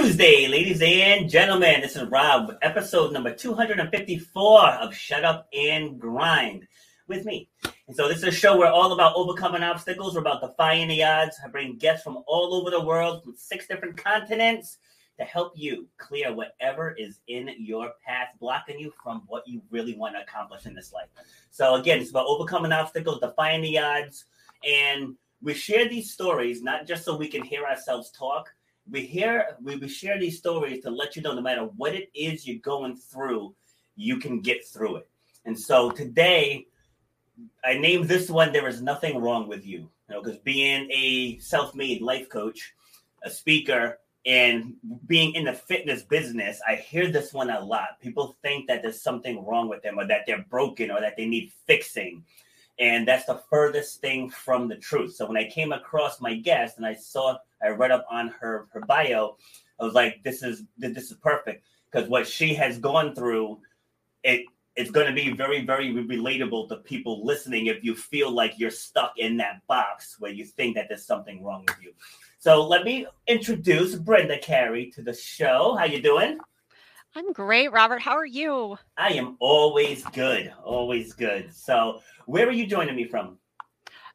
Tuesday, ladies and gentlemen. This is Rob, with episode number 254 of Shut Up and Grind with me. And so, this is a show where all about overcoming obstacles. We're about defying the odds. I bring guests from all over the world, from six different continents, to help you clear whatever is in your path, blocking you from what you really want to accomplish in this life. So, again, it's about overcoming obstacles, defying the odds, and we share these stories not just so we can hear ourselves talk we hear we, we share these stories to let you know no matter what it is you're going through you can get through it. And so today i named this one there is nothing wrong with you. You know because being a self-made life coach a speaker and being in the fitness business i hear this one a lot. People think that there's something wrong with them or that they're broken or that they need fixing and that's the furthest thing from the truth. So when I came across my guest and I saw, I read up on her her bio, I was like, this is this is perfect because what she has gone through, it it's going to be very very relatable to people listening if you feel like you're stuck in that box where you think that there's something wrong with you. So let me introduce Brenda Carey to the show. How you doing? I'm great, Robert. How are you? I am always good, always good. So, where are you joining me from?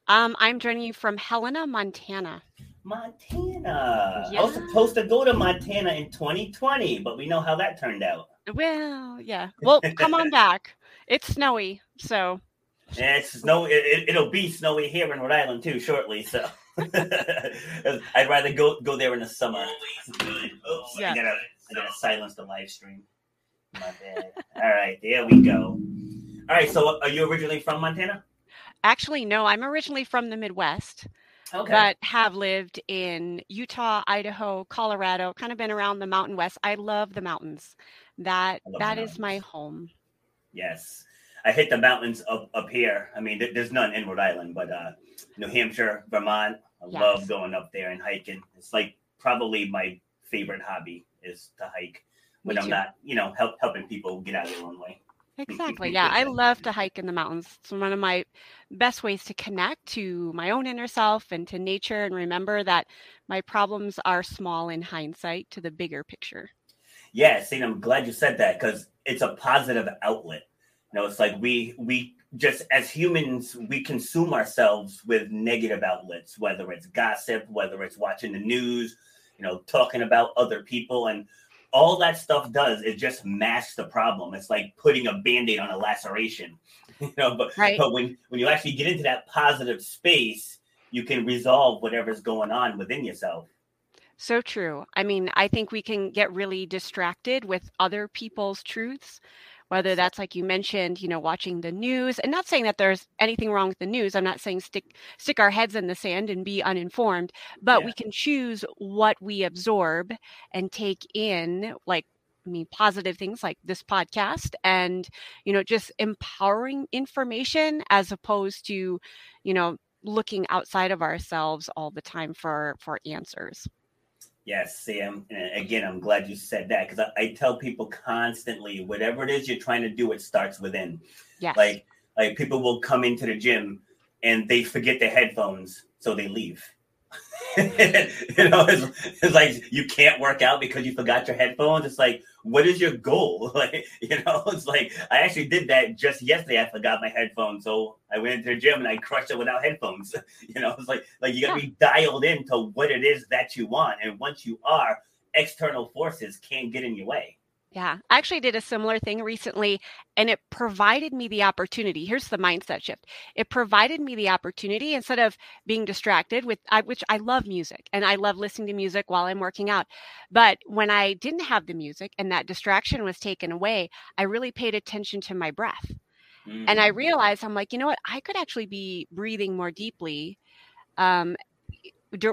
Um, I'm joining you from Helena, Montana. Montana. Yeah. I was supposed to go to Montana in 2020, but we know how that turned out. Well, yeah. Well, come on back. It's snowy, so. Yeah, it's snow. It, will it, be snowy here in Rhode Island too shortly. So, I'd rather go go there in the summer. Oops, yeah. I gotta I gotta silence the live stream. My bad. All right, there we go. All right, so are you originally from Montana? Actually, no. I'm originally from the Midwest. Okay. But have lived in Utah, Idaho, Colorado, kind of been around the Mountain West. I love the mountains. That that mountains. is my home. Yes. I hit the mountains up, up here. I mean, there's none in Rhode Island, but uh, New Hampshire, Vermont. I yes. love going up there and hiking. It's like probably my favorite hobby is to hike when I'm not, you know, help, helping people get out of their own way. Exactly. Yeah, I love to hike in the mountains. It's one of my best ways to connect to my own inner self and to nature and remember that my problems are small in hindsight to the bigger picture. Yeah, see, I'm glad you said that because it's a positive outlet. You know, it's like we we just as humans we consume ourselves with negative outlets, whether it's gossip, whether it's watching the news, you know, talking about other people and all that stuff does is just mask the problem. It's like putting a band-aid on a laceration. You know, but right. but when when you actually get into that positive space, you can resolve whatever's going on within yourself. So true. I mean, I think we can get really distracted with other people's truths whether that's like you mentioned you know watching the news and not saying that there's anything wrong with the news i'm not saying stick stick our heads in the sand and be uninformed but yeah. we can choose what we absorb and take in like I mean, positive things like this podcast and, you know, just empowering information as opposed to, you know, looking outside of ourselves all the time for for answers. Yes, Sam. And again, I'm glad you said that because I, I, tell people constantly, whatever it is you're trying to do, it starts within. Yes. Like, like people will come into the gym and they forget their headphones, so they leave. you know, it's, it's, like you can't work out because you forgot your headphones. It's like, what is your goal? Like, you know, it's like I actually did that just yesterday. I forgot my headphones, so I went into the gym and I crushed it without headphones. You know, it's like like you got to yeah. be dialed into what it is that you want, and once you are, external forces can't get in your way. Yeah, I actually did a similar thing recently and it provided me the opportunity. Here's the mindset shift. It provided me the opportunity instead of being distracted with I, which I love music and I love listening to music while I'm working out. But when I didn't have the music and that distraction was taken away, I really paid attention to my breath. Mm-hmm. And I mm. realized I'm like, you know what? I could actually be breathing more deeply um,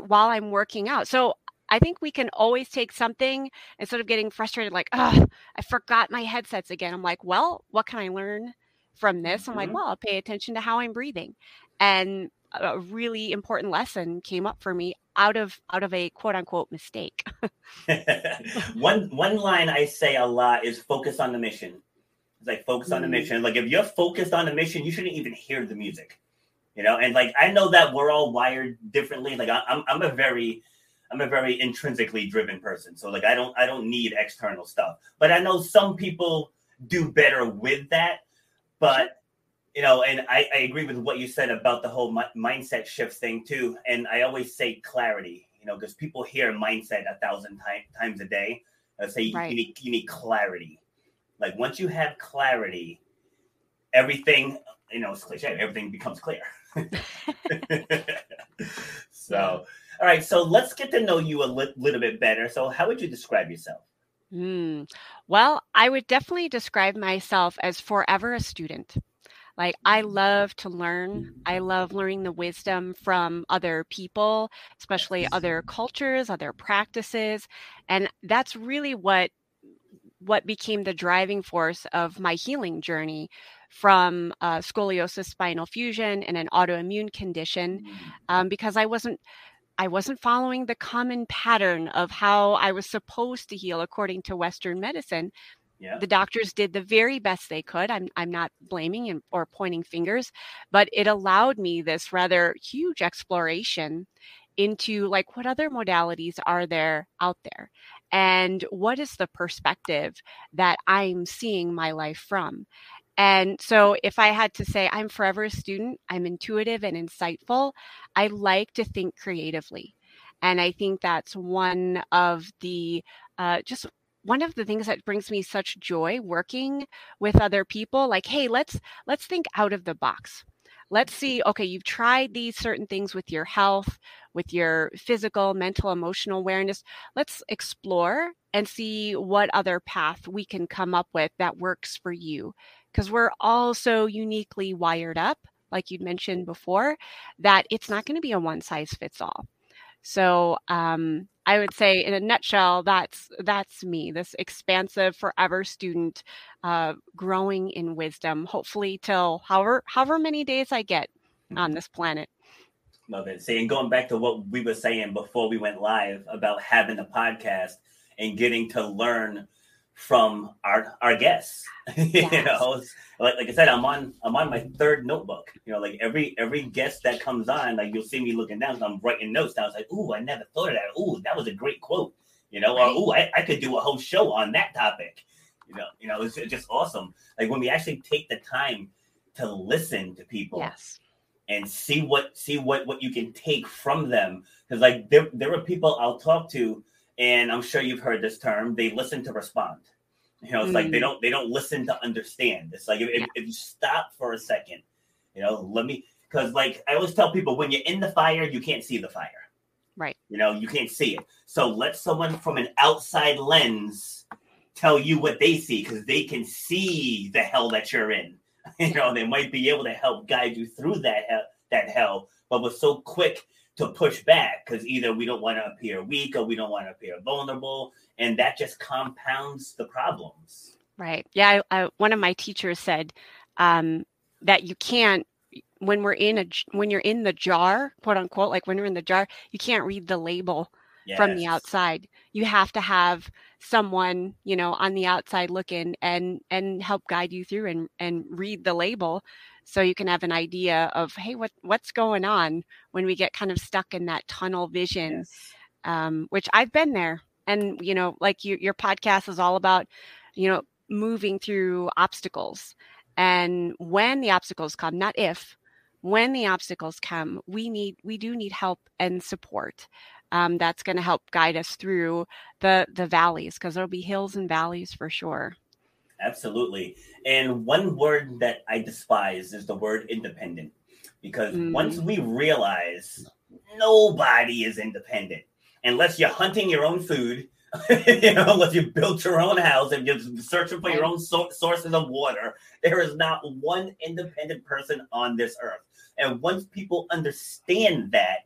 while I'm working out. So I think we can always take something instead of getting frustrated, like, oh, I forgot my headsets again. I'm like, well, what can I learn from this? I'm like, mm-hmm. well, I'll pay attention to how I'm breathing. And a really important lesson came up for me out of out of a quote unquote mistake. one one line I say a lot is focus on the mission. It's like focus mm-hmm. on the mm. mission. Like if you're focused on the mission, you shouldn't even hear the music. You know, and like I know that we're all wired differently. Like I, I'm I'm a very I'm a very intrinsically driven person. So like I don't I don't need external stuff. But I know some people do better with that. But you know, and I, I agree with what you said about the whole mi- mindset shift thing too. And I always say clarity, you know, because people hear mindset a thousand time, times a day. I say right. you, need you need clarity. Like once you have clarity, everything you know it's cliche. Everything becomes clear. so, all right. So let's get to know you a li- little bit better. So, how would you describe yourself? Mm. Well, I would definitely describe myself as forever a student. Like, I love to learn. I love learning the wisdom from other people, especially other cultures, other practices. And that's really what what became the driving force of my healing journey from uh, scoliosis spinal fusion and an autoimmune condition mm. um, because i wasn't i wasn't following the common pattern of how i was supposed to heal according to western medicine yeah. The doctors did the very best they could. I'm I'm not blaming or pointing fingers, but it allowed me this rather huge exploration into like what other modalities are there out there and what is the perspective that I'm seeing my life from. And so, if I had to say, I'm forever a student, I'm intuitive and insightful, I like to think creatively. And I think that's one of the uh, just one of the things that brings me such joy working with other people like hey let's let's think out of the box. Let's see okay you've tried these certain things with your health with your physical mental emotional awareness. Let's explore and see what other path we can come up with that works for you because we're all so uniquely wired up like you'd mentioned before that it's not going to be a one size fits all so um, I would say, in a nutshell, that's that's me. This expansive, forever student, uh, growing in wisdom. Hopefully, till however however many days I get on mm-hmm. this planet. Love it. See, and going back to what we were saying before we went live about having a podcast and getting to learn from our our guests. Yes. you know, like, like I said, I'm on I'm on my third notebook. You know, like every every guest that comes on, like you'll see me looking down. I'm writing notes down. It's like, ooh, I never thought of that. Ooh, that was a great quote. You know, right. or ooh, I, I could do a whole show on that topic. You know, you know, it's just awesome. Like when we actually take the time to listen to people. Yes. And see what see what what you can take from them because like there there are people I'll talk to and I'm sure you've heard this term. They listen to respond. You know, it's mm. like they mm. don't they don't listen to understand. It's like if, yeah. if, if you stop for a second, you know, let me because like I always tell people when you're in the fire, you can't see the fire. Right. You know, you can't see it. So let someone from an outside lens tell you what they see because they can see the hell that you're in. You know, they might be able to help guide you through that hell, that hell, but we're so quick to push back because either we don't want to appear weak or we don't want to appear vulnerable, and that just compounds the problems. Right. Yeah. I, I, one of my teachers said um, that you can't when we're in a when you're in the jar, quote unquote, like when you're in the jar, you can't read the label yes. from the outside. You have to have someone, you know, on the outside looking and and help guide you through and and read the label so you can have an idea of hey what what's going on? when we get kind of stuck in that tunnel vision yes. um, which i've been there. And you know like you, your podcast is all about you know moving through obstacles. And when the obstacles come not if when the obstacles come we need we do need help and support um, that's going to help guide us through the the valleys because there'll be hills and valleys for sure Absolutely. And one word that I despise is the word independent because mm. once we realize nobody is independent unless you're hunting your own food, you know, unless you built your own house and you're searching for your own so- sources of water, there is not one independent person on this earth. And once people understand that,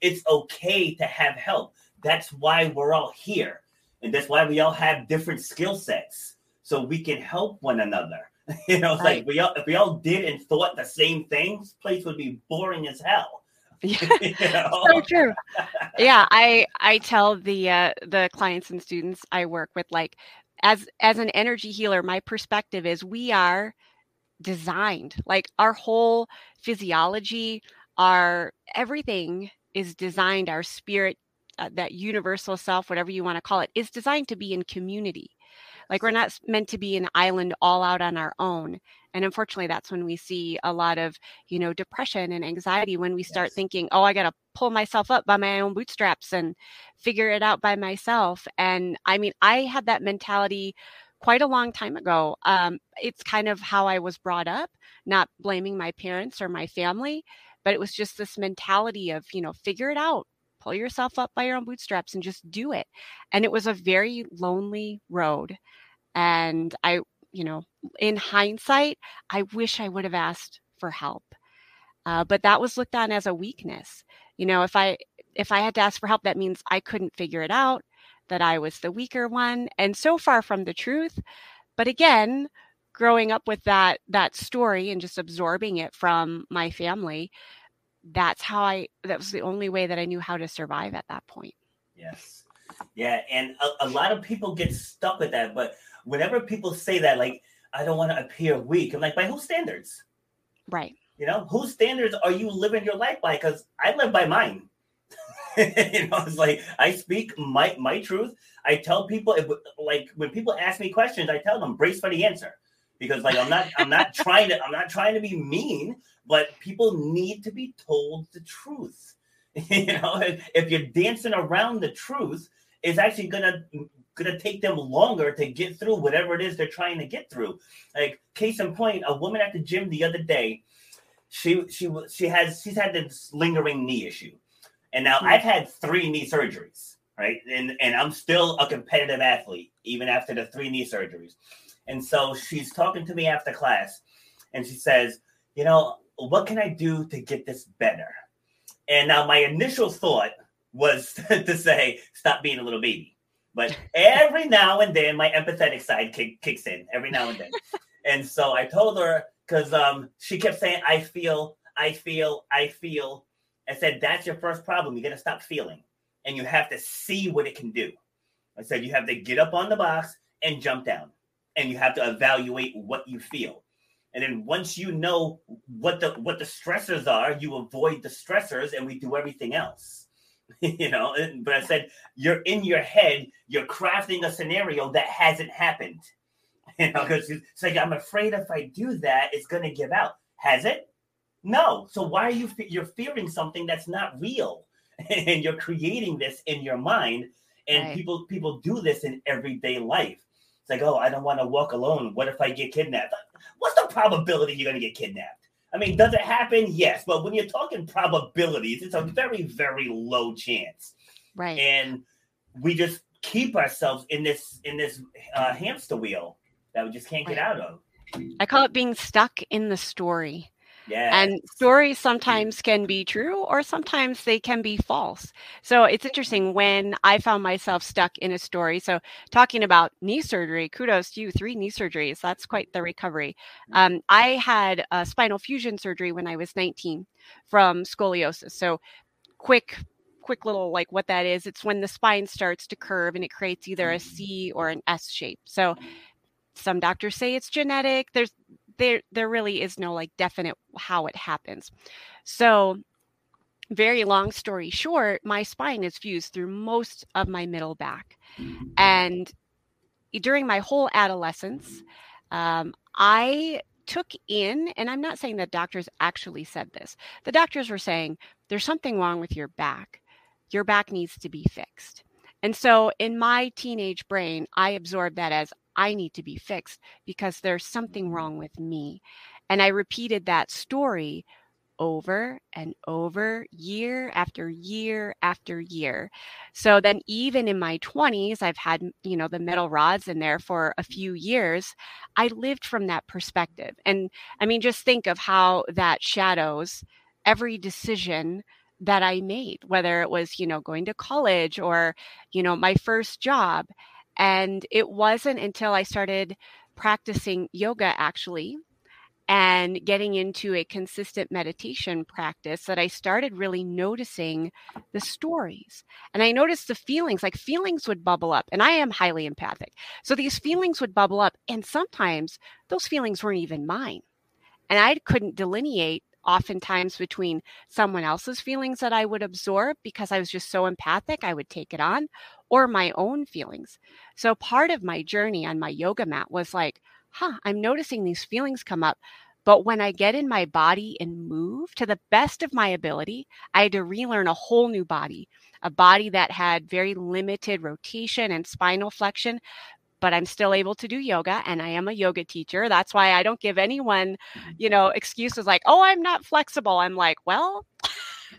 it's okay to have help. That's why we're all here. And that's why we all have different skill sets so we can help one another. you know, it's right. like we all if we all did and thought the same things, place would be boring as hell. Yeah, you know? so true. Yeah, I I tell the uh, the clients and students I work with like as as an energy healer, my perspective is we are designed like our whole physiology, our everything is designed. Our spirit uh, that universal self, whatever you want to call it, is designed to be in community. Like we're not meant to be an island all out on our own. And unfortunately, that's when we see a lot of, you know, depression and anxiety when we start yes. thinking, oh, I got to pull myself up by my own bootstraps and figure it out by myself. And I mean, I had that mentality quite a long time ago. Um, it's kind of how I was brought up, not blaming my parents or my family, but it was just this mentality of, you know, figure it out, pull yourself up by your own bootstraps and just do it. And it was a very lonely road. And I, you know, in hindsight, I wish I would have asked for help. Uh, but that was looked on as a weakness. You know, if I if I had to ask for help, that means I couldn't figure it out, that I was the weaker one, and so far from the truth. But again, growing up with that that story and just absorbing it from my family, that's how I that was the only way that I knew how to survive at that point. Yes. Yeah, and a, a lot of people get stuck with that, but whenever people say that, like, I don't want to appear weak, I'm like, by whose standards? Right. You know, whose standards are you living your life by? Because I live by mine. you know, it's like I speak my my truth. I tell people if, like when people ask me questions, I tell them brace for the answer because like I'm not I'm not trying to I'm not trying to be mean, but people need to be told the truth. you know, if you're dancing around the truth, it's actually gonna gonna take them longer to get through whatever it is they're trying to get through. Like case in point, a woman at the gym the other day, she she she has she's had this lingering knee issue, and now. I've had three knee surgeries, right? And and I'm still a competitive athlete even after the three knee surgeries. And so she's talking to me after class, and she says, "You know, what can I do to get this better?" And now my initial thought was to say, "Stop being a little baby." But every now and then, my empathetic side kick, kicks in every now and then. and so I told her because um, she kept saying, "I feel, I feel, I feel." I said, "That's your first problem. You got to stop feeling, and you have to see what it can do." I said, "You have to get up on the box and jump down, and you have to evaluate what you feel." And then once you know what the what the stressors are, you avoid the stressors, and we do everything else. you know but i said you're in your head you're crafting a scenario that hasn't happened. You know because it's like i'm afraid if i do that it's going to give out. Has it? No. So why are you you're fearing something that's not real? And you're creating this in your mind and right. people people do this in everyday life. It's like oh i don't want to walk alone. What if i get kidnapped? What's the probability you're going to get kidnapped I mean, does it happen? Yes, but when you're talking probabilities, it's a very, very low chance. Right. And we just keep ourselves in this in this uh, hamster wheel that we just can't get out of. I call it being stuck in the story. Yeah. And stories sometimes can be true or sometimes they can be false. So it's interesting when I found myself stuck in a story. So talking about knee surgery, kudos to you, three knee surgeries. That's quite the recovery. Mm. Um, I had a spinal fusion surgery when I was 19 from scoliosis. So quick quick little like what that is it's when the spine starts to curve and it creates either a c or an s shape so some doctors say it's genetic there's there there really is no like definite how it happens. So very long story short, my spine is fused through most of my middle back. And during my whole adolescence, um, I took in, and I'm not saying that doctors actually said this, the doctors were saying, there's something wrong with your back. Your back needs to be fixed. And so in my teenage brain, I absorbed that as I need to be fixed because there's something mm-hmm. wrong with me. And I repeated that story over and over, year after year after year. So then, even in my 20s, I've had, you know, the metal rods in there for a few years. I lived from that perspective. And I mean, just think of how that shadows every decision that I made, whether it was, you know, going to college or, you know, my first job. And it wasn't until I started practicing yoga actually and getting into a consistent meditation practice that I started really noticing the stories. And I noticed the feelings, like feelings would bubble up. And I am highly empathic. So these feelings would bubble up. And sometimes those feelings weren't even mine. And I couldn't delineate oftentimes between someone else's feelings that I would absorb because I was just so empathic, I would take it on, or my own feelings. So part of my journey on my yoga mat was like, huh, I'm noticing these feelings come up. But when I get in my body and move to the best of my ability, I had to relearn a whole new body, a body that had very limited rotation and spinal flexion, but I'm still able to do yoga and I am a yoga teacher. That's why I don't give anyone, mm-hmm. you know, excuses like, "Oh, I'm not flexible." I'm like, "Well,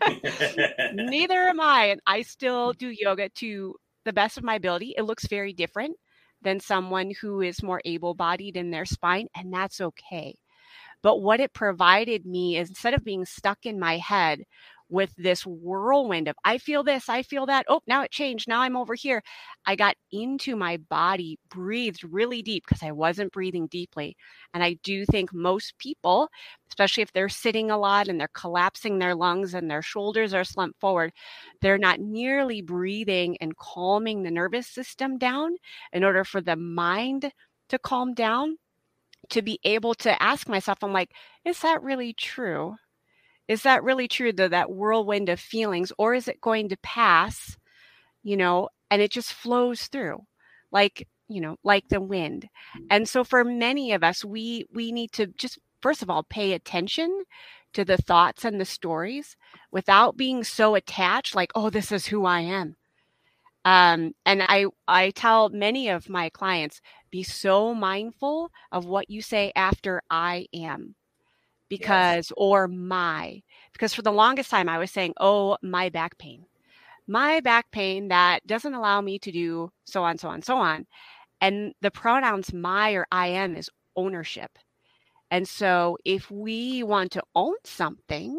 neither am I." And I still do yoga to the best of my ability. It looks very different than someone who is more able-bodied in their spine, and that's okay. But what it provided me is instead of being stuck in my head with this whirlwind of I feel this, I feel that. Oh, now it changed. Now I'm over here. I got into my body, breathed really deep because I wasn't breathing deeply. And I do think most people, especially if they're sitting a lot and they're collapsing their lungs and their shoulders are slumped forward, they're not nearly breathing and calming the nervous system down in order for the mind to calm down. To be able to ask myself, I'm like, is that really true? Is that really true though that whirlwind of feelings or is it going to pass you know and it just flows through like you know like the wind? And so for many of us we we need to just first of all pay attention to the thoughts and the stories without being so attached like oh this is who i am. Um, and i i tell many of my clients be so mindful of what you say after i am because yes. or my because for the longest time I was saying oh my back pain my back pain that doesn't allow me to do so on so on so on. And the pronouns my or I am is ownership. And so if we want to own something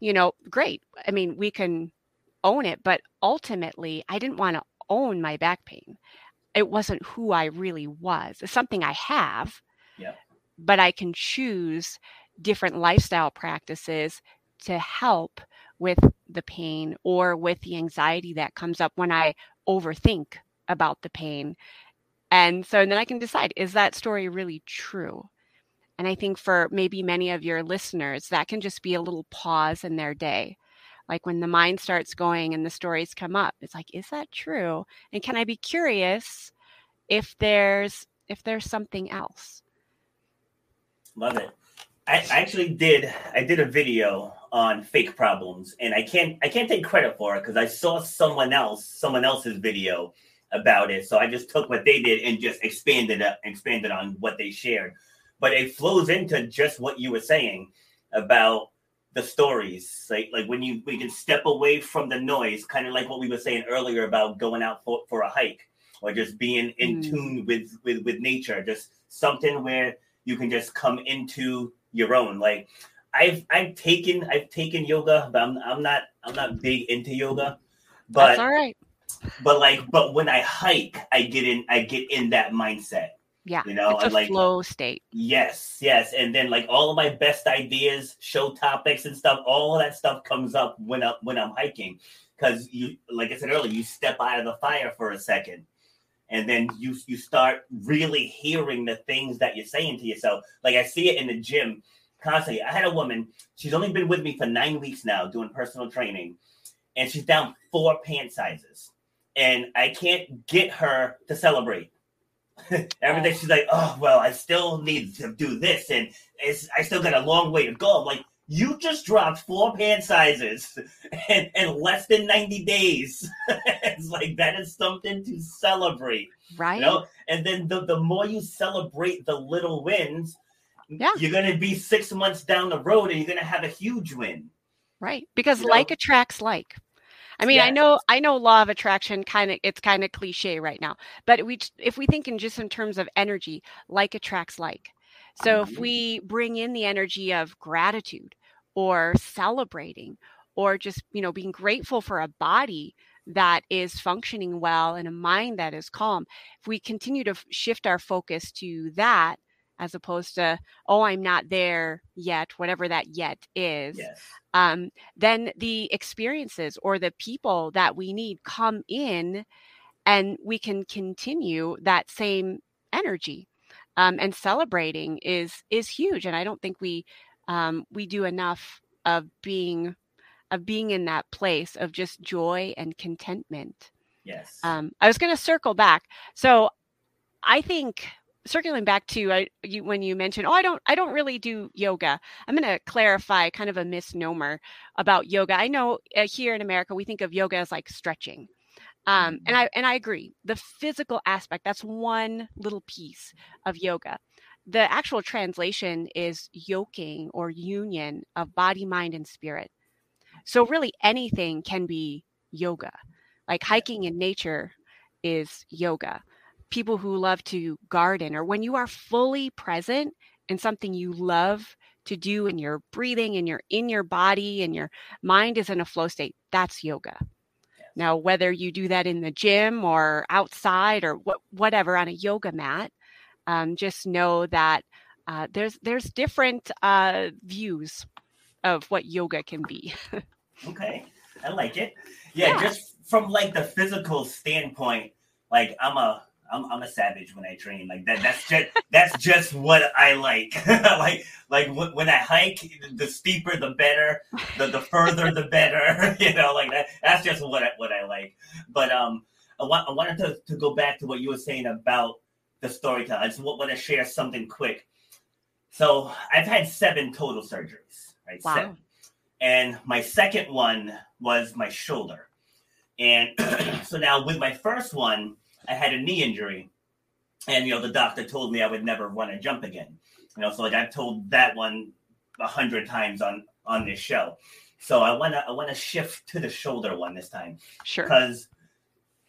you know great I mean we can own it but ultimately I didn't want to own my back pain. It wasn't who I really was. It's something I have yeah but I can choose different lifestyle practices to help with the pain or with the anxiety that comes up when I overthink about the pain. And so then I can decide is that story really true? And I think for maybe many of your listeners, that can just be a little pause in their day. Like when the mind starts going and the stories come up, it's like, is that true? And can I be curious if there's if there's something else? Love it. I actually did. I did a video on fake problems, and I can't. I can't take credit for it because I saw someone else, someone else's video about it. So I just took what they did and just expanded it, expanded on what they shared. But it flows into just what you were saying about the stories. Like like when you we can step away from the noise, kind of like what we were saying earlier about going out for, for a hike or just being in mm. tune with, with with nature. Just something where you can just come into your own. Like I've I've taken I've taken yoga, but I'm I'm not I'm not big into yoga. But That's all right. But like, but when I hike, I get in I get in that mindset. Yeah, you know, it's a like flow state. Yes, yes, and then like all of my best ideas, show topics and stuff, all of that stuff comes up when I when I'm hiking, because you, like I said earlier, you step out of the fire for a second, and then you you start really hearing the things that you're saying to yourself. Like I see it in the gym constantly. I had a woman; she's only been with me for nine weeks now, doing personal training, and she's down four pant sizes, and I can't get her to celebrate. Every day she's like, "Oh well, I still need to do this, and it's I still got a long way to go." I'm like, you just dropped four pant sizes in, in less than 90 days. it's like that is something to celebrate. Right. You know? And then the, the more you celebrate the little wins, yeah. you're gonna be six months down the road and you're gonna have a huge win. Right. Because you like know? attracts like. I mean, I know I know law of attraction kind of it's kind of cliche right now. But we if we think in just in terms of energy, like attracts like. So if mm-hmm. we bring in the energy of gratitude or celebrating or just, you know, being grateful for a body that is functioning well and a mind that is calm, if we continue to shift our focus to that as opposed to, oh, I'm not there yet, whatever that yet is, yes. um, then the experiences or the people that we need come in and we can continue that same energy um, and celebrating is is huge and i don't think we um, we do enough of being of being in that place of just joy and contentment. Yes. Um, I was going to circle back. So I think circling back to I, you, when you mentioned, oh, I don't, I don't really do yoga. I'm going to clarify kind of a misnomer about yoga. I know uh, here in America we think of yoga as like stretching, um, and mm-hmm. I and I agree. The physical aspect that's one little piece of yoga. The actual translation is yoking or union of body, mind, and spirit. So really, anything can be yoga. Like hiking in nature is yoga people who love to garden or when you are fully present in something you love to do and you're breathing and you're in your body and your mind is in a flow state that's yoga now whether you do that in the gym or outside or what, whatever on a yoga mat um, just know that uh, there's there's different uh, views of what yoga can be okay i like it yeah, yeah just from like the physical standpoint like i'm a I'm, I'm a savage when I train. Like that. That's just that's just what I like. like like when I hike, the steeper the better. The the further the better. you know, like that. That's just what I, what I like. But um, I want I wanted to, to go back to what you were saying about the storytelling. I just want to share something quick. So I've had seven total surgeries. Right. Wow. Seven. And my second one was my shoulder. And so now with my first one I had a knee injury, and you know the doctor told me I would never run and jump again. You know, so like I've told that one a hundred times on on this show. So I want to I want to shift to the shoulder one this time. Sure. Because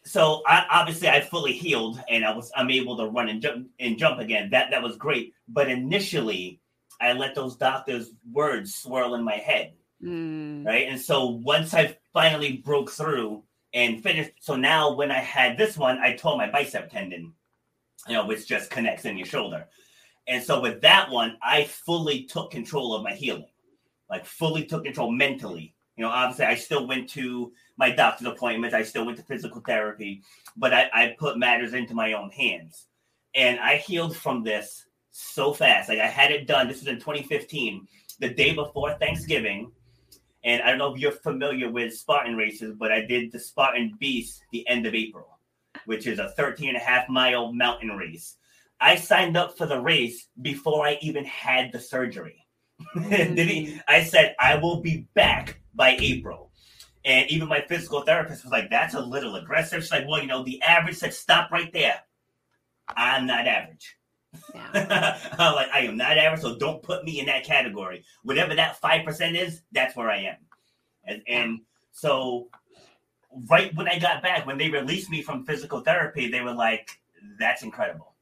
so I, obviously I fully healed and I was I'm able to run and jump and jump again. That that was great. But initially I let those doctors' words swirl in my head. Mm. Right. And so once I finally broke through and finished. So now when I had this one, I tore my bicep tendon, you know, which just connects in your shoulder. And so with that one, I fully took control of my healing, like fully took control mentally. You know, obviously, I still went to my doctor's appointments, I still went to physical therapy, but I, I put matters into my own hands. And I healed from this so fast. Like I had it done. This was in 2015, the day before Thanksgiving. And I don't know if you're familiar with Spartan races, but I did the Spartan Beast the end of April, which is a 13 and a half mile mountain race. I signed up for the race before I even had the surgery. Mm. I said, I will be back by April. And even my physical therapist was like, that's a little aggressive. She's like, well, you know, the average said, stop right there. I'm not average. Yeah. I'm like, I am not average, so don't put me in that category. Whatever that five percent is, that's where I am. And, and so, right when I got back, when they released me from physical therapy, they were like, "That's incredible."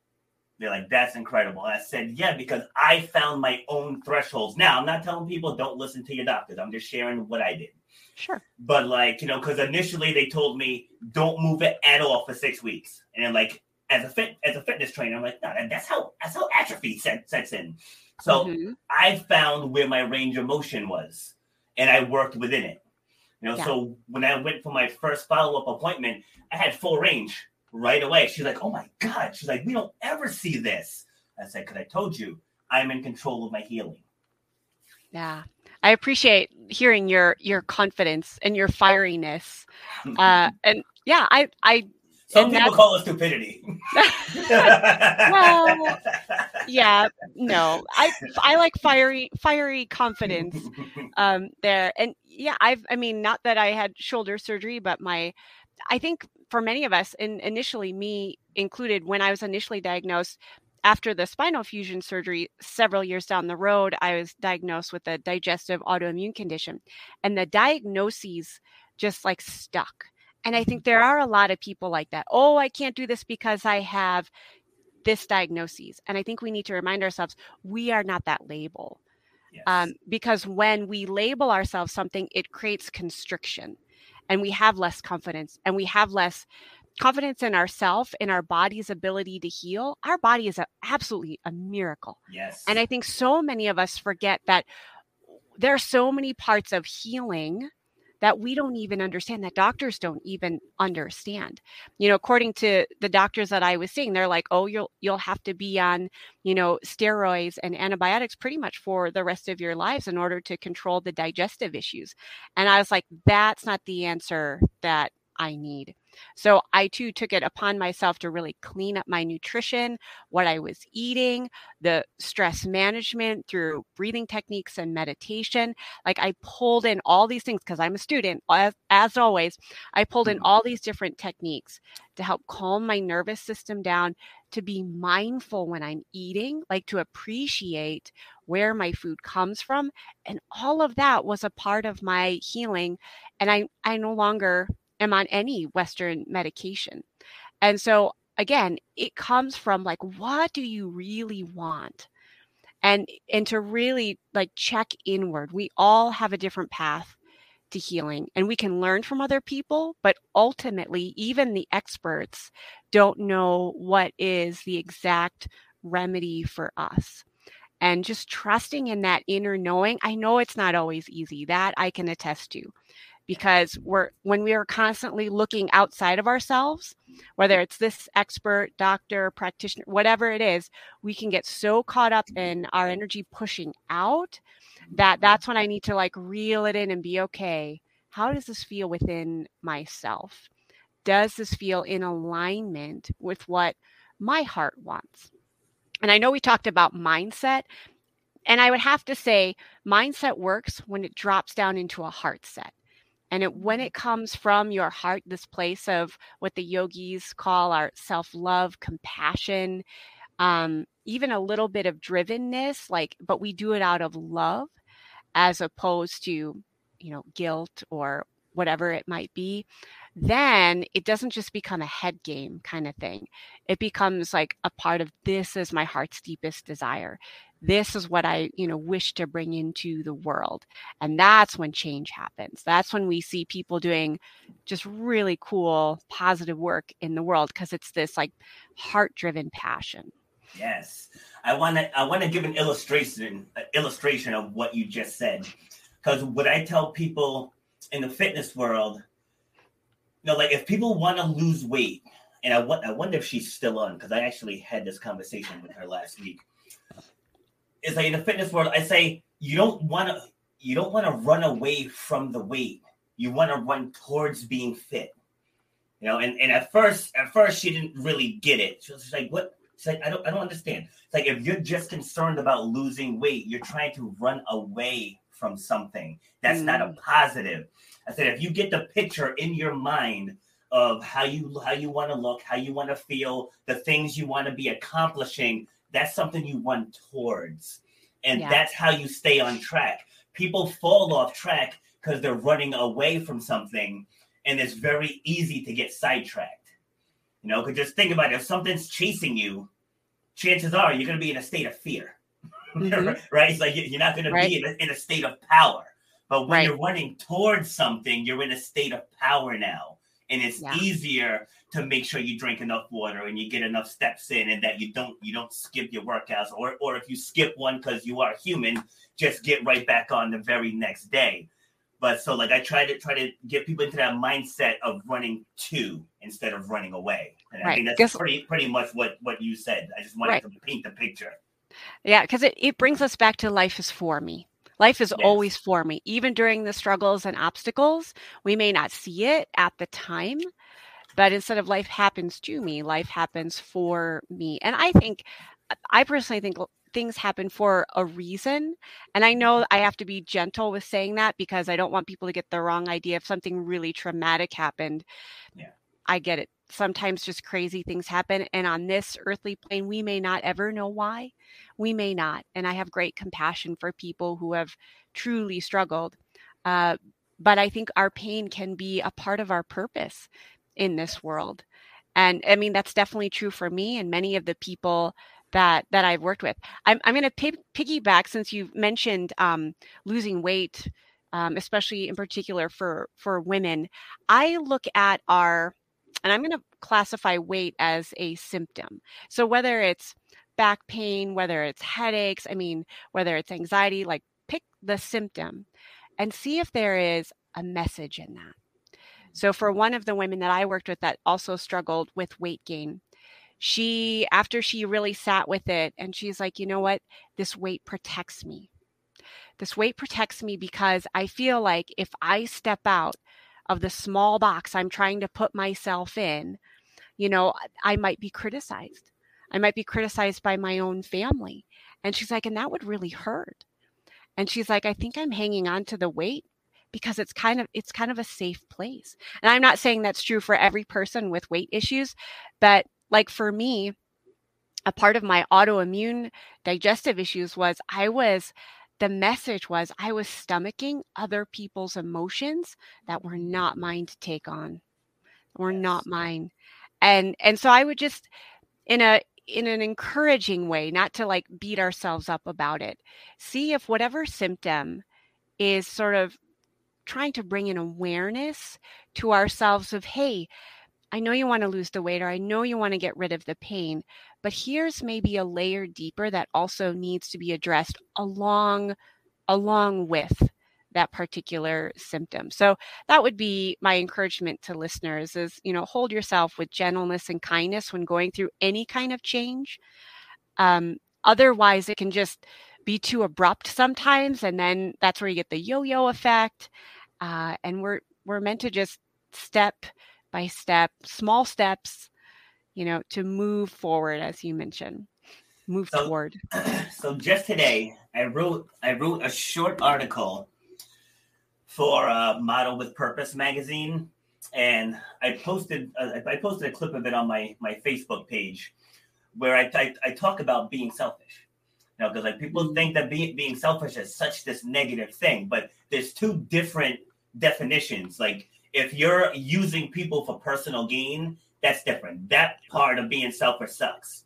They're like, "That's incredible." And I said, "Yeah," because I found my own thresholds. Now, I'm not telling people don't listen to your doctors. I'm just sharing what I did. Sure. But like, you know, because initially they told me don't move it at all for six weeks, and then like as a fit as a fitness trainer, I'm like, no, that's how that's how atrophy set, sets in. So mm-hmm. I found where my range of motion was, and I worked within it. You know, yeah. so when I went for my first follow up appointment, I had full range right away. She's like, "Oh my god!" She's like, "We don't ever see this." I said, "Because I told you, I'm in control of my healing." Yeah, I appreciate hearing your your confidence and your fieriness, uh, and yeah, I I some people call it stupidity. well, yeah, no, I I like fiery fiery confidence um, there, and yeah, I've I mean, not that I had shoulder surgery, but my I think for many of us, and initially me included, when I was initially diagnosed after the spinal fusion surgery, several years down the road, I was diagnosed with a digestive autoimmune condition, and the diagnoses just like stuck and I think there are a lot of people like that. Oh, I can't do this because I have this diagnosis. And I think we need to remind ourselves we are not that label. Yes. Um, because when we label ourselves something, it creates constriction and we have less confidence and we have less confidence in ourself in our body's ability to heal our body is a, absolutely a miracle. Yes. And i think so many of us forget that there are so many parts of healing that we don't even understand that doctors don't even understand. You know according to the doctors that i was seeing they're like oh you'll you'll have to be on you know steroids and antibiotics pretty much for the rest of your lives in order to control the digestive issues. And i was like that's not the answer that I need. So I too took it upon myself to really clean up my nutrition, what I was eating, the stress management through breathing techniques and meditation. Like I pulled in all these things because I'm a student, as, as always. I pulled in mm-hmm. all these different techniques to help calm my nervous system down, to be mindful when I'm eating, like to appreciate where my food comes from. And all of that was a part of my healing. And I, I no longer am on any Western medication. And so, again, it comes from like, what do you really want? And, and to really like check inward. We all have a different path to healing and we can learn from other people, but ultimately, even the experts don't know what is the exact remedy for us and just trusting in that inner knowing. I know it's not always easy, that I can attest to because we're when we are constantly looking outside of ourselves whether it's this expert doctor practitioner whatever it is we can get so caught up in our energy pushing out that that's when i need to like reel it in and be okay how does this feel within myself? Does this feel in alignment with what my heart wants? And i know we talked about mindset and i would have to say mindset works when it drops down into a heart set and it, when it comes from your heart, this place of what the yogis call our self love, compassion, um, even a little bit of drivenness, like, but we do it out of love as opposed to, you know, guilt or whatever it might be, then it doesn't just become a head game kind of thing. It becomes like a part of this is my heart's deepest desire this is what I, you know, wish to bring into the world. And that's when change happens. That's when we see people doing just really cool, positive work in the world because it's this like heart driven passion. Yes. I want to I want to give an illustration an illustration of what you just said. Cuz what I tell people in the fitness world, you know, like if people want to lose weight, and I, I wonder if she's still on because I actually had this conversation with her last week is like in the fitness world, I say you don't want to you don't want to run away from the weight. You want to run towards being fit. You know, and, and at first, at first she didn't really get it. She was like, what? She's like, I don't I don't understand. It's like if you're just concerned about losing weight, you're trying to run away from something. That's mm. not a mm. positive. I said if you get the picture in your mind of how you how you want to look, how you want to feel, the things you want to be accomplishing, that's something you run towards. And yeah. that's how you stay on track. People fall off track because they're running away from something, and it's very easy to get sidetracked. You know, because just think about it if something's chasing you, chances are you're going to be in a state of fear. Mm-hmm. right? It's like you're not going right. to be in a, in a, state of power. But when right. you're running towards something, you're in a state of power now. And it's yeah. easier to make sure you drink enough water and you get enough steps in and that you don't you don't skip your workouts or or if you skip one because you are human just get right back on the very next day but so like i try to try to get people into that mindset of running to instead of running away and right. i think that's Guess, pretty pretty much what what you said i just wanted right. to paint the picture yeah because it, it brings us back to life is for me Life is yes. always for me. Even during the struggles and obstacles, we may not see it at the time, but instead of life happens to me, life happens for me. And I think, I personally think things happen for a reason. And I know I have to be gentle with saying that because I don't want people to get the wrong idea if something really traumatic happened. Yeah. I get it. Sometimes just crazy things happen. And on this earthly plane, we may not ever know why. We may not. And I have great compassion for people who have truly struggled. Uh, but I think our pain can be a part of our purpose in this world. And I mean, that's definitely true for me and many of the people that that I've worked with. I'm, I'm going to piggyback since you've mentioned um, losing weight, um, especially in particular for for women. I look at our, and I'm going to classify weight as a symptom. So whether it's back pain, whether it's headaches, I mean, whether it's anxiety, like pick the symptom and see if there is a message in that. Mm-hmm. So, for one of the women that I worked with that also struggled with weight gain, she, after she really sat with it, and she's like, you know what? This weight protects me. This weight protects me because I feel like if I step out of the small box I'm trying to put myself in, you know, I might be criticized. I might be criticized by my own family. And she's like, and that would really hurt. And she's like, I think I'm hanging on to the weight because it's kind of it's kind of a safe place. And I'm not saying that's true for every person with weight issues, but like for me, a part of my autoimmune digestive issues was I was the message was I was stomaching other people's emotions that were mm-hmm. not mine to take on, were yes. not mine. And and so I would just in a in an encouraging way, not to like beat ourselves up about it. See if whatever symptom is sort of trying to bring an awareness to ourselves of, hey, I know you want to lose the weight or I know you want to get rid of the pain, but here's maybe a layer deeper that also needs to be addressed along along with that particular symptom. So that would be my encouragement to listeners is, you know, hold yourself with gentleness and kindness when going through any kind of change. Um, otherwise, it can just be too abrupt sometimes, and then that's where you get the yo-yo effect. Uh, and we're we're meant to just step by step, small steps, you know, to move forward, as you mentioned, move so, toward. So just today, I wrote I wrote a short article for uh, Model with Purpose magazine, and I posted uh, I posted a clip of it on my my Facebook page, where I I, I talk about being selfish. You know, because like people mm-hmm. think that being being selfish is such this negative thing, but there's two different definitions. Like if you're using people for personal gain, that's different. That part of being selfish sucks.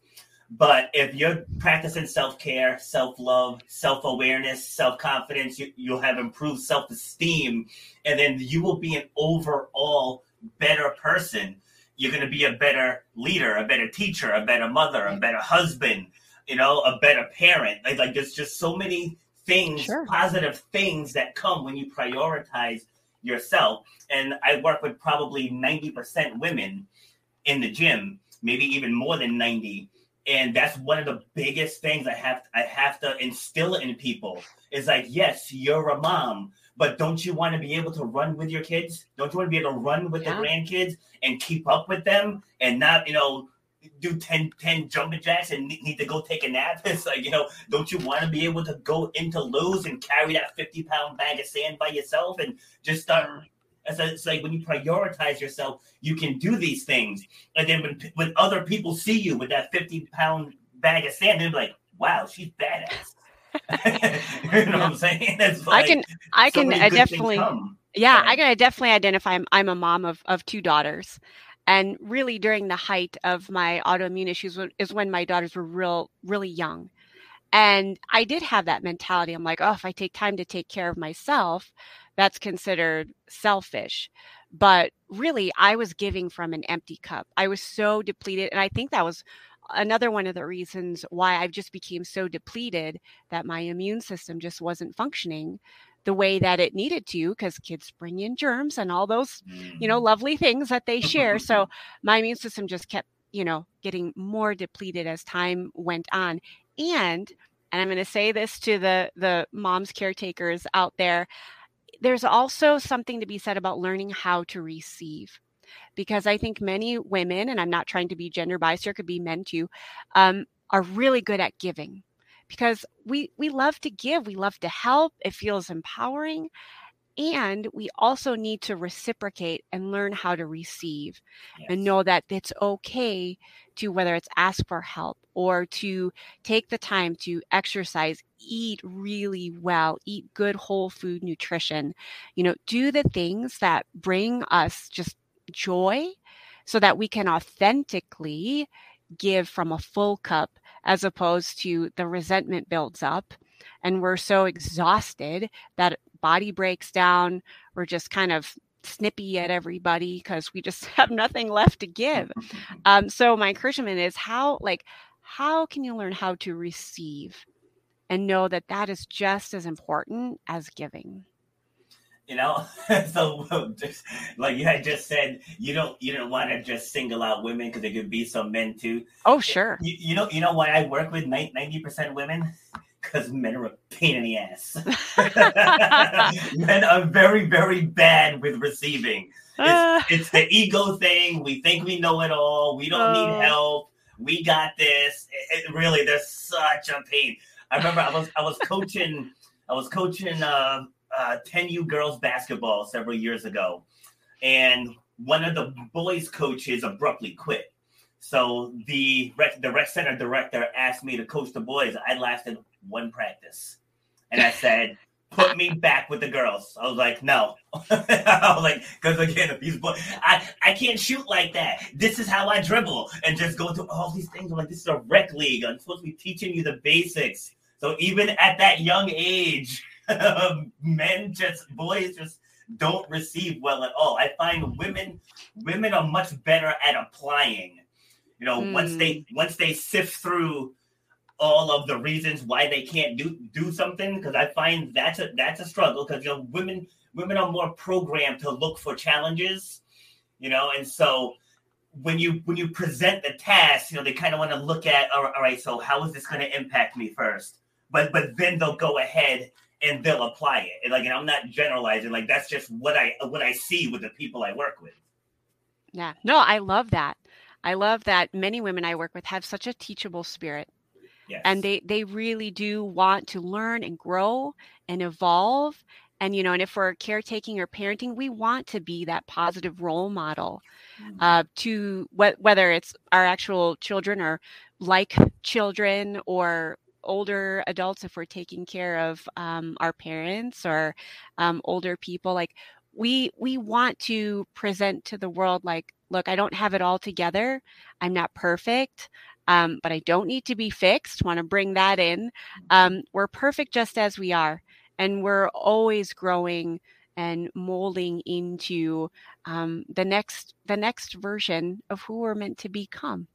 But if you're practicing self care, self love, self awareness, self confidence, you, you'll have improved self esteem, and then you will be an overall better person. You're going to be a better leader, a better teacher, a better mother, a better husband, you know, a better parent. Like, like there's just so many things, sure. positive things that come when you prioritize yourself. And I work with probably 90% women in the gym, maybe even more than 90 and that's one of the biggest things I have I have to instill in people is like yes you're a mom but don't you want to be able to run with your kids don't you want to be able to run with yeah. the grandkids and keep up with them and not you know do 10, 10 jumping jacks and need to go take a nap it's like you know don't you want to be able to go into Lowe's and carry that 50 pound bag of sand by yourself and just start it's, it's like when you prioritize yourself, you can do these things. And then when, when other people see you with that 50 pound bag of sand, they're like, wow, she's badass. you know what I'm saying? Like, I can, I so can definitely, yeah, I can definitely identify. I'm, I'm a mom of, of two daughters. And really, during the height of my autoimmune issues, is when my daughters were real, really young. And I did have that mentality. I'm like, oh, if I take time to take care of myself, that's considered selfish. But really, I was giving from an empty cup. I was so depleted. And I think that was another one of the reasons why I just became so depleted that my immune system just wasn't functioning the way that it needed to because kids bring in germs and all those you know mm-hmm. lovely things that they share. So my immune system just kept you know getting more depleted as time went on. And and i'm going to say this to the the moms caretakers out there there's also something to be said about learning how to receive. Because I think many women, and I'm not trying to be gender biased here, could be men too, um, are really good at giving because we we love to give, we love to help. It feels empowering, and we also need to reciprocate and learn how to receive yes. and know that it's okay to whether it's ask for help or to take the time to exercise eat really well eat good whole food nutrition you know do the things that bring us just joy so that we can authentically give from a full cup as opposed to the resentment builds up and we're so exhausted that body breaks down. We're just kind of snippy at everybody because we just have nothing left to give. Um, so my encouragement is how like how can you learn how to receive and know that that is just as important as giving. You know, so just, like you had just said, you don't you don't want to just single out women because there could be some men too. Oh, sure. You, you know you know why I work with ninety percent women because men are a pain in the ass. men are very very bad with receiving. It's, it's, the ego thing. We think we know it all. We don't need oh. help. We got this. It, it, really, there's such a pain. I remember I was I was coaching I was coaching uh, uh, 10U girls basketball several years ago, and one of the boys' coaches abruptly quit. So the rec, the rec center director asked me to coach the boys. I lasted one practice, and I said, "Put me back with the girls." I was like, "No," I was like, "Because again, these boys, I I can't shoot like that. This is how I dribble and just go through all these things. I'm like, this is a rec league. I'm supposed to be teaching you the basics." So even at that young age, men just boys just don't receive well at all. I find women women are much better at applying. You know, mm. once they hmm. once they sift through all of the reasons why they can't do do something, because I find that's a that's a struggle. Because you know, women women are more programmed to look for challenges. You know, and so when you when you present the task, you know, they kind of want to look at all right, so how is this going to impact me first? But but then they'll go ahead and they'll apply it. And like, and I'm not generalizing. Like that's just what I what I see with the people I work with. Yeah. No, I love that. I love that many women I work with have such a teachable spirit. Yes. And they they really do want to learn and grow and evolve. And you know, and if we're caretaking or parenting, we want to be that positive role model mm-hmm. uh, to wh- whether it's our actual children or like children or older adults if we're taking care of um, our parents or um, older people like we we want to present to the world like look i don't have it all together. I'm not perfect um, but i don't need to be fixed. Want to bring that in. Mm-hmm. um, we're perfect just as we are and we're always growing and molding into um, the next the next version of who we're meant to become.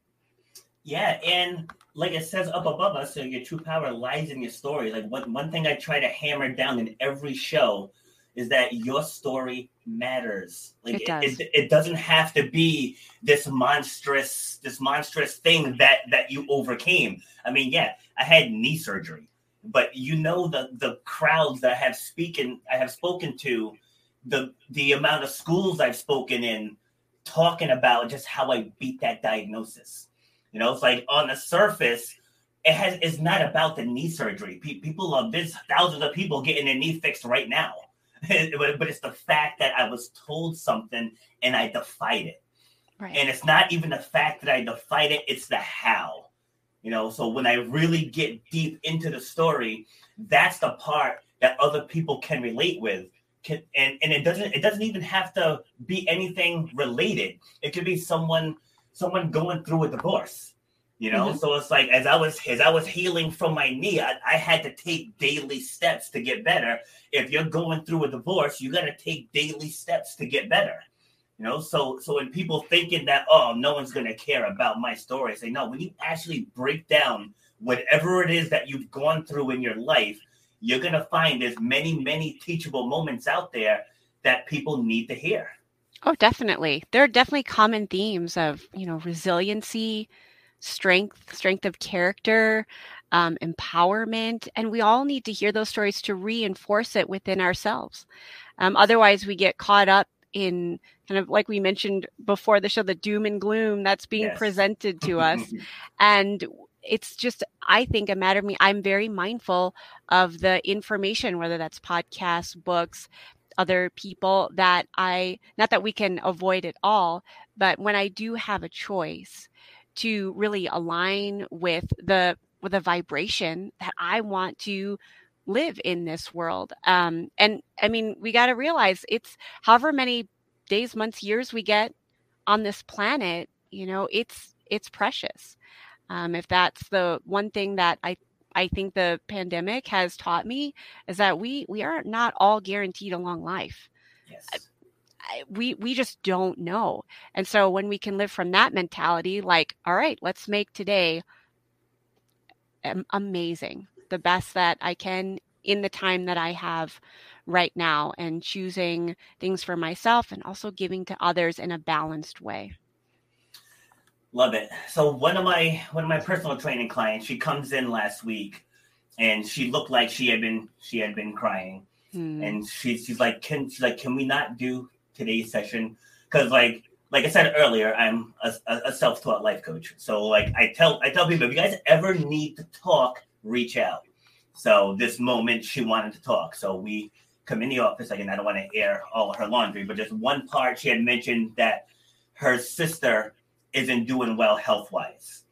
Yeah, and like it says up above us, so your true power lies in your story. Like one one thing I try to hammer down in every show is that your story matters. Like it, does. it, it, doesn't have to be this monstrous this monstrous thing that that you overcame. I mean, yeah, I had knee surgery, but you know the the crowds that I have speaking I have spoken to, the the amount of schools I've spoken in, talking about just how I beat that diagnosis you know, it's like on the surface, it has it's not about the knee surgery. people love this. Thousands of people getting their knee fixed right now, but, but it's the fact that I was told something and I defied it. Right. And it's not even the fact that I defied it; it's the how. You know, so when I really get deep into the story, that's the part that other people can relate with. Can, and, and it doesn't it doesn't even have to be anything related. It could be someone someone going through a divorce you know? Mm-hmm. so it's like as i was as i was healing from my knee I, I, had to take daily steps to get better. If you're going through a divorce you got to take daily steps to get better you know? So so when people thinking that oh no one's going to care about my story say no when you actually break down whatever it is that you've gone through in your life you're going to find there's many many teachable moments out there that people need to hear Oh, definitely. There are definitely common themes of, you know, resiliency, strength, strength of character, um, empowerment, and we all need to hear those stories to reinforce it within ourselves. Um, otherwise, we get caught up in kind of like we mentioned before the show, the doom and gloom that's being yes. presented to us, and it's just i think a matter of me i'm very mindful of the information whether that's podcasts books other people that I, not that we can avoid it all, but when I do have a choice to really align with the, with a vibration that I want to live in this world. Um, and I mean, we got to realize it's however many days, months, years we get on this planet, you know, it's, it's precious. Um, if that's the one thing that I I think the pandemic has taught me is that we we are not all guaranteed a long life. Yes. I, we we just don't know. And so when we can live from that mentality like all right, let's make today amazing. The best that I can in the time that I have right now and choosing things for myself and also giving to others in a balanced way. Love it. So one of my one of my personal training clients, she comes in last week and she looked like she had been she had been crying. Mm. And she, she's like, can she's like, can we not do today's session? Because like like I said earlier, I'm a, a self-taught life coach. So like I tell I tell people, if you guys ever need to talk, reach out. So this moment she wanted to talk. So we come in the office. Again, I don't want to air all her laundry, but just one part she had mentioned that her sister isn't doing well health wise.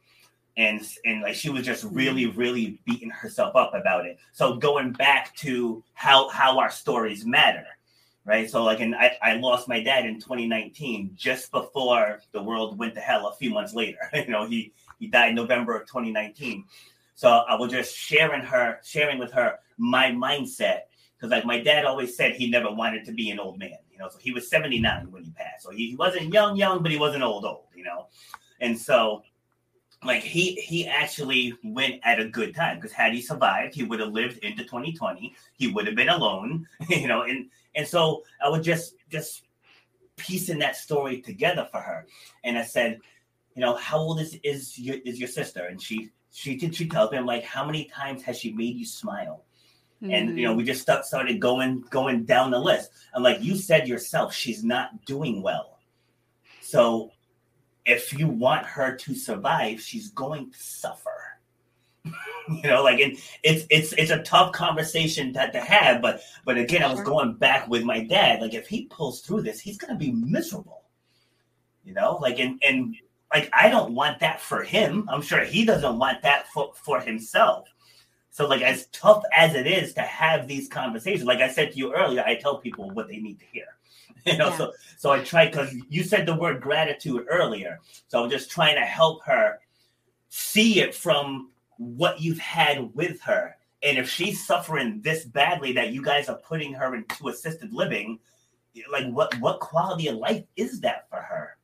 And and like she was just hmm. really, really beating herself up about it. So going back to how how our stories matter, right? So like, and I, I lost my dad in 2019, just before the world went to hell. A few months later, you know, he he died in November of 2019. So I was just sharing her, sharing with her my mindset because like my dad always said he never wanted to be an old man you know so he was 79 when he passed so he, he wasn't young young but he wasn't old old know? And so like he he actually went at a good time because had he survived he would have lived into 2020 he would have been alone you know? And and so i was just just piecing that story together for her. And i said you know how old is is your is your sister? And she she did she tells me i'm like how many times has she made you smile? Mm-hmm. and you know we just started going going down the list. And like you said yourself she's not doing well. So if you want her to survive, she's going to suffer. you know, like and it's it's it's a tough conversation to, to have, but but again, I was going back with my dad. Like if he pulls through this, he's gonna be miserable. You know, like and and like I don't want that for him. I'm sure he doesn't want that for, for himself. So like as tough as it is to have these conversations, like I said to you earlier, I tell people what they need to hear. you know, yeah. so so I tried because you said the word gratitude earlier. So I'm just trying to help her see it from what you've had with her. And if she's suffering this badly that you guys are putting her into assisted living, like what what quality of life is that for her?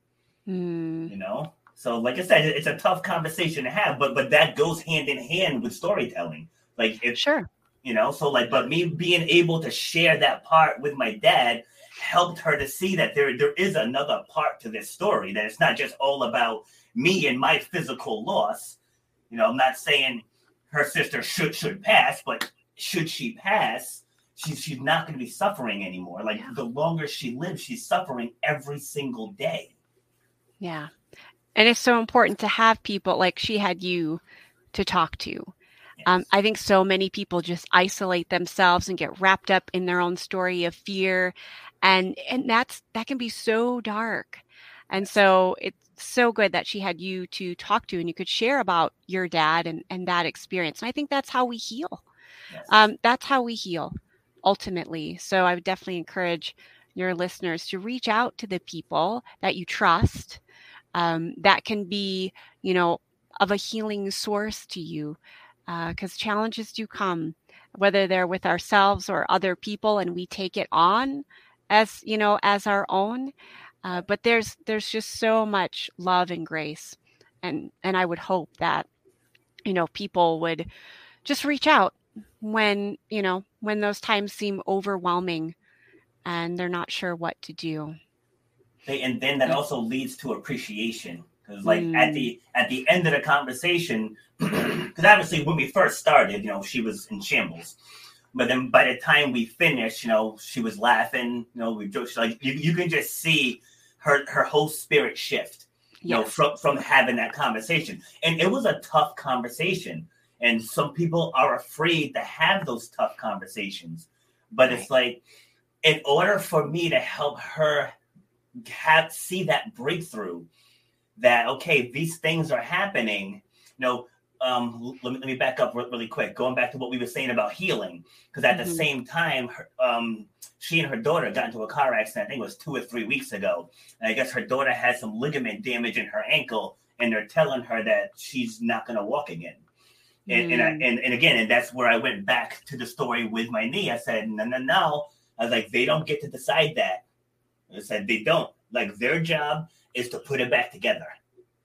Mm. You know? So like I said, it's a tough conversation to have, but but that goes hand in hand with storytelling. Like if sure. You know, so like, but me being able to share that part with my dad helped her to see that there there is another part to this story that it's not just all about me and my physical loss. You know, I'm not saying her sister should should pass, but should she pass, she's she's not going to be suffering anymore. Like yeah. the longer she lives, she's suffering every single day. Yeah. And it's so important to have people like she had you to talk to. Um, I think so many people just isolate themselves and get wrapped up in their own story of fear and and that's that can be so dark. And so it's so good that she had you to talk to and you could share about your dad and and that experience and i think that's how we heal. Yes. um, that's how we heal ultimately. So i would definitely encourage your listeners to reach out to the people that you trust um, that can be you know of a healing source to you because uh, challenges do come whether they're with ourselves or other people and we take it on as you know as our own uh, but there's there's just so much love and grace and and i would hope that you know people would just reach out when you know when those times seem overwhelming and they're not sure what to do. And then that also leads to appreciation because like mm. at the at the end of the conversation because obviously when we first started you know she was in shambles but then by the time we finished, you know, she was laughing. You know, we joked. Like you, you can just see her her whole spirit shift. You yes. know, from from having that conversation, and it was a tough conversation. And some people are afraid to have those tough conversations. But right. it's like, in order for me to help her have see that breakthrough, that okay, these things are happening. You know, um, let, me, let me back up really quick. Going back to what we were saying about healing, because at mm-hmm. the same time, her, um, she and her daughter got into a car accident. I think it was two or three weeks ago. And I guess her daughter had some ligament damage in her ankle, and they're telling her that she's not going to walk again. And, mm. and, I, mm. and, and again, and that's where I went back to the story with my knee. I said, no, no, no. I was like, they don't get to decide that. I said, they don't. Like, their job is to put it back together.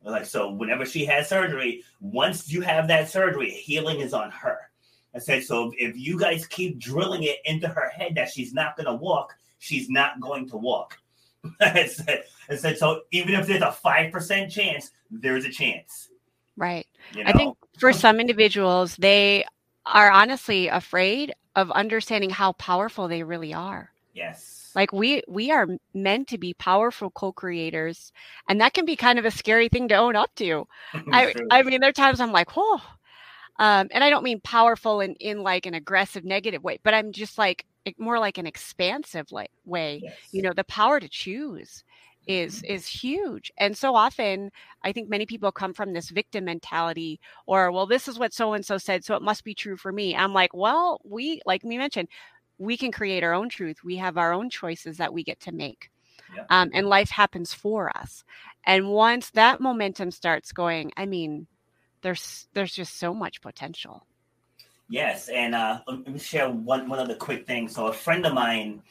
Like so, whenever she has surgery, once you have that surgery, healing is on her. I said, so if you guys keep drilling it into her head that she's not going to walk, she's not going to walk. I, said, I said, so even if there's a 5% chance, there's a chance. Right. You know? I think for some individuals, they are honestly afraid of understanding how powerful they really are. Yes. Like we we are meant to be powerful co-creators, and that can be kind of a scary thing to own up to. I I mean, there are times I'm like, whoa. Um, and I don't mean powerful in, in like an aggressive negative way, but I'm just like more like an expansive like way. Yes. You know, the power to choose is is huge. And so often I think many people come from this victim mentality or well, this is what so and so said, so it must be true for me. I'm like, well, we like we mentioned, we can create our own truth. We have our own choices that we get to make. Yeah. Um, and life happens for us. And once that momentum starts going, I mean, there's there's just so much potential. Yes, and uh, let me share one one other quick thing. So a friend of mine,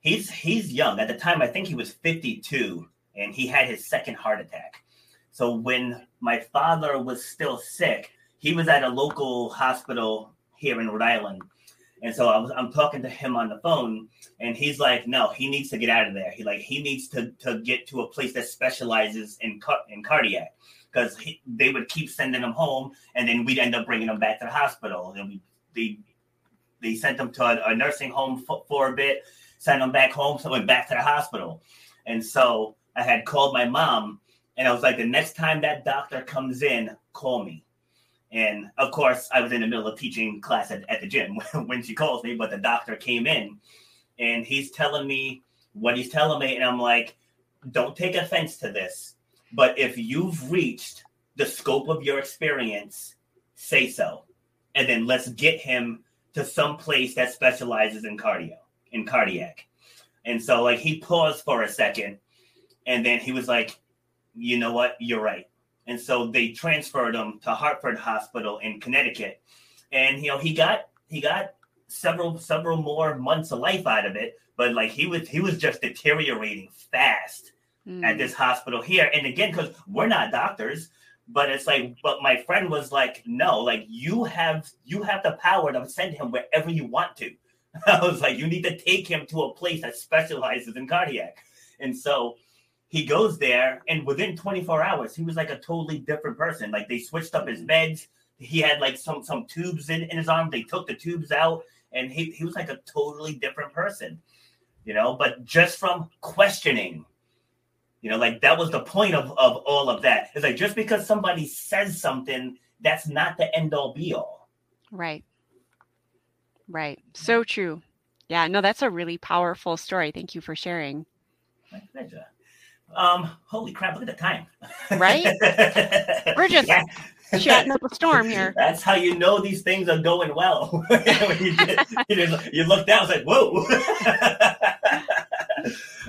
he's he's young at the time. I think he was fifty two, and he had his second heart attack. So when my father was still sick, he was at a local hospital here in Rhode Island, and so I was I'm talking to him on the phone, and he's like, "No, he needs to get out of there. He like he needs to to get to a place that specializes in car- in cardiac." Because they would keep sending him home, and then we'd end up bringing him back to the hospital. And we, they they sent him to a, a nursing home for, for a bit, sent him back home, so went back to the hospital. And so I had called my mom, and I was like, the next time that doctor comes in, call me. And of course, I was in the middle of teaching class at, at the gym when she calls me, but the doctor came in, and he's telling me what he's telling me, and I'm like, don't take offense to this, but if you've reached the scope of your experience, say so. And then let's get him to some place that specializes in cardio, in cardiac. And so like he paused for a second and then he was like, you know what, you're right. And so they transferred him to Hartford Hospital in Connecticut. And you know, he got he got several several more months of life out of it, but like he was he was just deteriorating fast Mm. at this hospital here. And again, because we're not doctors, but it's like, but my friend was like, no, like you have you have the power to send him wherever you want to. I was like, you need to take him to a place that specializes in cardiac. And so he goes there, and within 24 hours, he was like a totally different person. Like they switched up his meds. He had like some some tubes in, in his arm. They took the tubes out, and he, he was like a totally different person. You know, but just from questioning you know, like that was the point of, of all of that. It's like just because somebody says something, that's not the end all be all. Right. Right. So true. Yeah, no, that's a really powerful story. Thank you for sharing. My pleasure. Um, holy crap, look at the time. Right? We're just Yeah. Chatting up a storm here. That's how you know these things are going well. You, just- you, just- you look down, it's like, whoa.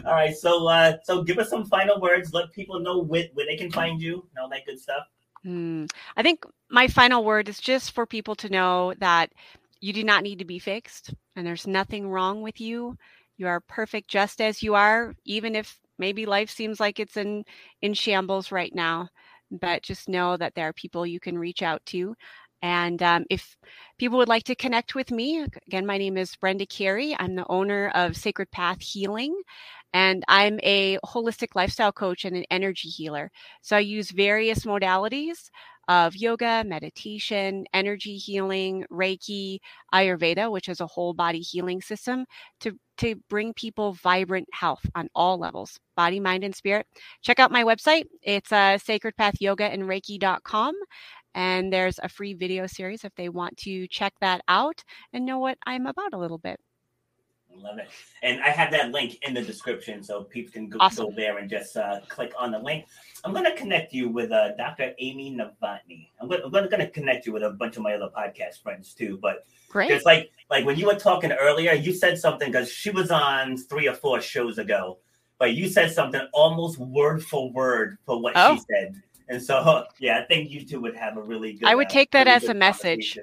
All right, so uh, so give us some final words. Let people know where, where they can find you, and all that good stuff. Hmm. I think my final word is just for people to know that you do not need to be fixed and there's nothing wrong with you. You are perfect just as you are, even if maybe life seems like it's in in shambles right now. But just know that there are people you can reach out to. And um, if people would like to connect with me, again, my name is Brenda Carey. I'm the owner of Sacred Path Healing, and I'm a holistic lifestyle coach and an energy healer. So I use various modalities of yoga, meditation, energy healing, Reiki, Ayurveda, which is a whole body healing system to, to bring people vibrant health on all levels, body, mind, and spirit. Check out my website. It's uh, sacredpathyogaandreiki.com. And there's a free video series if they want to check that out and know what I'm about a little bit. Love it. And I have that link in the description so people can go, Awesome. go there and just uh, click on the link. I'm going to connect you with uh, Dr. Amy Novotny. I'm going I'm to connect you with a bunch of my other podcast friends too. But Great. it's like like when you were talking earlier, you said something because she was on three or four shows ago, but you said something almost word for word for what Oh. she said. And so, yeah, I think you two would have a really good. I would uh, take that really as a message.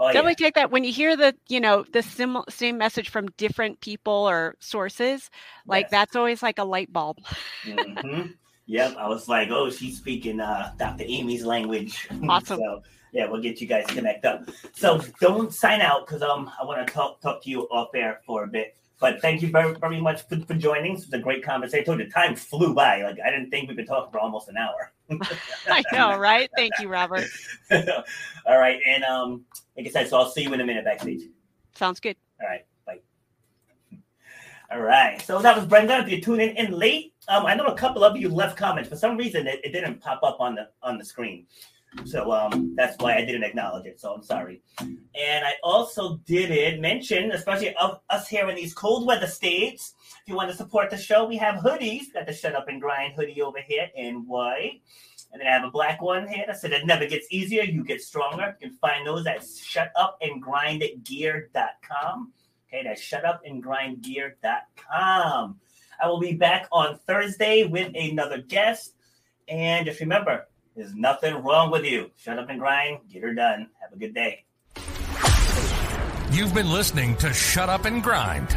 Oh, yeah. Definitely take that when you hear the, you know, the sim- same message from different people or sources, like Yes. that's always like a light bulb. hmm Yep, I was like, oh, she's speaking uh, Dr. Amy's language. Awesome. so Yeah, we'll get you guys connect up. So don't sign out because um I want to talk talk to you off air for a bit. But thank you very very much for, for joining. It was a great conversation. I told you time flew by. Like I didn't think we could talk for almost an hour. I know, right? Thank you, Robert. All right, and um like I said, so I'll see you in a minute backstage. Sounds good. All right, bye. All right, so that was Brenda. If you're tuning in late, um, I know a couple of you left comments. For some reason, it, it didn't pop up on the on the screen. So um, that's why I didn't acknowledge it. So I'm sorry. And I also didn't mention, especially of us here in these cold weather states, if you want to support the show, we have hoodies. Got the Shut Up and Grind hoodie over here in white. And then I have a black one here that said it never gets easier, you get stronger. You can find those at shutupandgrindgear.com. Okay, that's shutupandgrindgear.com. I will be back on Thursday with another guest. And just remember, there's nothing wrong with you. Shut up and grind, get her done. Have a good day. You've been listening to Shut Up and Grind.